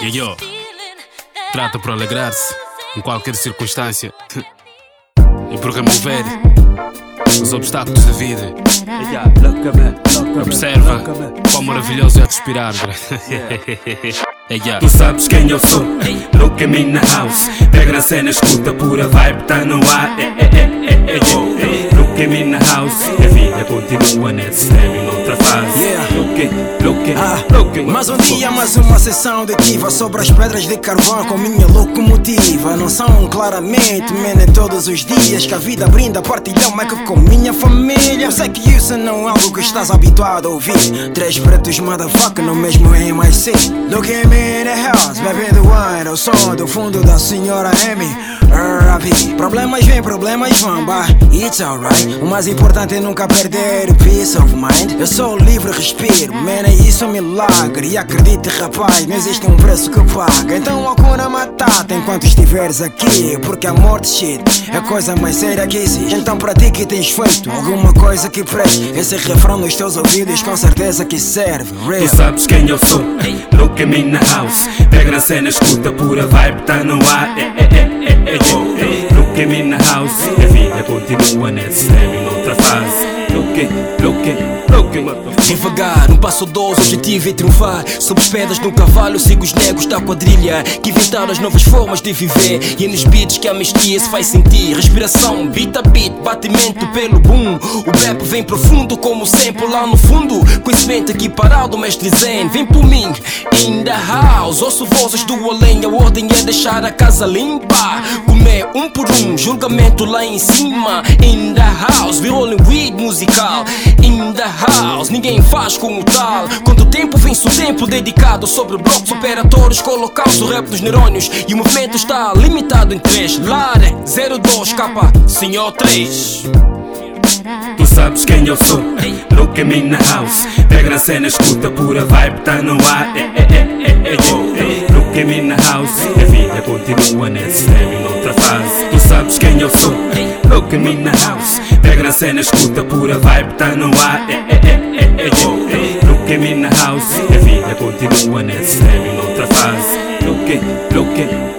E yo, trata por alegrar-se em qualquer circunstância e por remover os obstáculos da vida. Observa quão maravilhoso é respirar. Tu sabes quem eu sou, look at me na house Pega na cena, escuta pura vibe, tá no ar eh, eh, eh, eh, eh, oh, eh. Look at me na house, a vida continua nesse em outra fase. Yeah. Ah, mais um dia, mais uma sessão de ativa Sobre as pedras de carvão com minha locomotiva. Não são claramente, man, é todos os dias Que a vida brinda, partilhar mic com minha família. Eu sei que isso não é algo que estás habituado a ouvir. Três pretos, motherfucker, no mesmo MIC Look at me in the house, bebendo wine Ao som do fundo da senhora Amy R.I.P. Problemas vêm, problemas vão, but it's alright. O mais importante é nunca perder o peace of mind. Eu sou livre, respiro, man, é isso um milagre E acredite, rapaz, não existe um preço que paga Então Hakuna Matata enquanto estiveres aqui Porque a morte, shit, é a coisa mais séria que existe Então para ti que tens feito alguma coisa que preste Esse refrão nos teus ouvidos com certeza que serve, real Tu sabes quem eu sou, look at me na house. Pega na cena, escuta pura vibe, tá no ar eh, eh, eh, eh, oh, eh. Look at me na house, a vida continua nesse em outra fase The fuck Devagar, um passo dois, objetivo é triunfar. Sobre as pedras de cavalo, sigo os negros da quadrilha. Que inventaram as novas formas de viver. E é nos beats que a mesquia se faz sentir. Respiração, beat a beat, batimento pelo boom. O rap vem profundo como sempre lá no fundo. Conhecimento aqui parado, mestre zen Vem por mim, in the house Ouço vozes do além, a ordem é deixar a casa limpa. Comer um por um, julgamento lá em cima. In the house, we rolling weed musical. In the house, ninguém faz como tal. Quando o tempo vence o tempo dedicado Sobre blocos operatórios colocados O rap dos neurônios. E o movimento está limitado em três. Lare, 02, capa, senhor 3 Tu sabes quem eu sou, look at me na house. Pega na cena, escuta pura vibe, tá no ar. Eh, eh, eh, eh, oh, eh. Look at me na house, a vida continua nesse em outra fase. Tu sabes quem eu sou, look at me na house na cena, escuta pura vibe, tá no ar. Eh, eh, eh, eh, eh, oh, eh. Look at me na house, a vida continua nesse em outra fase. Look at, look at,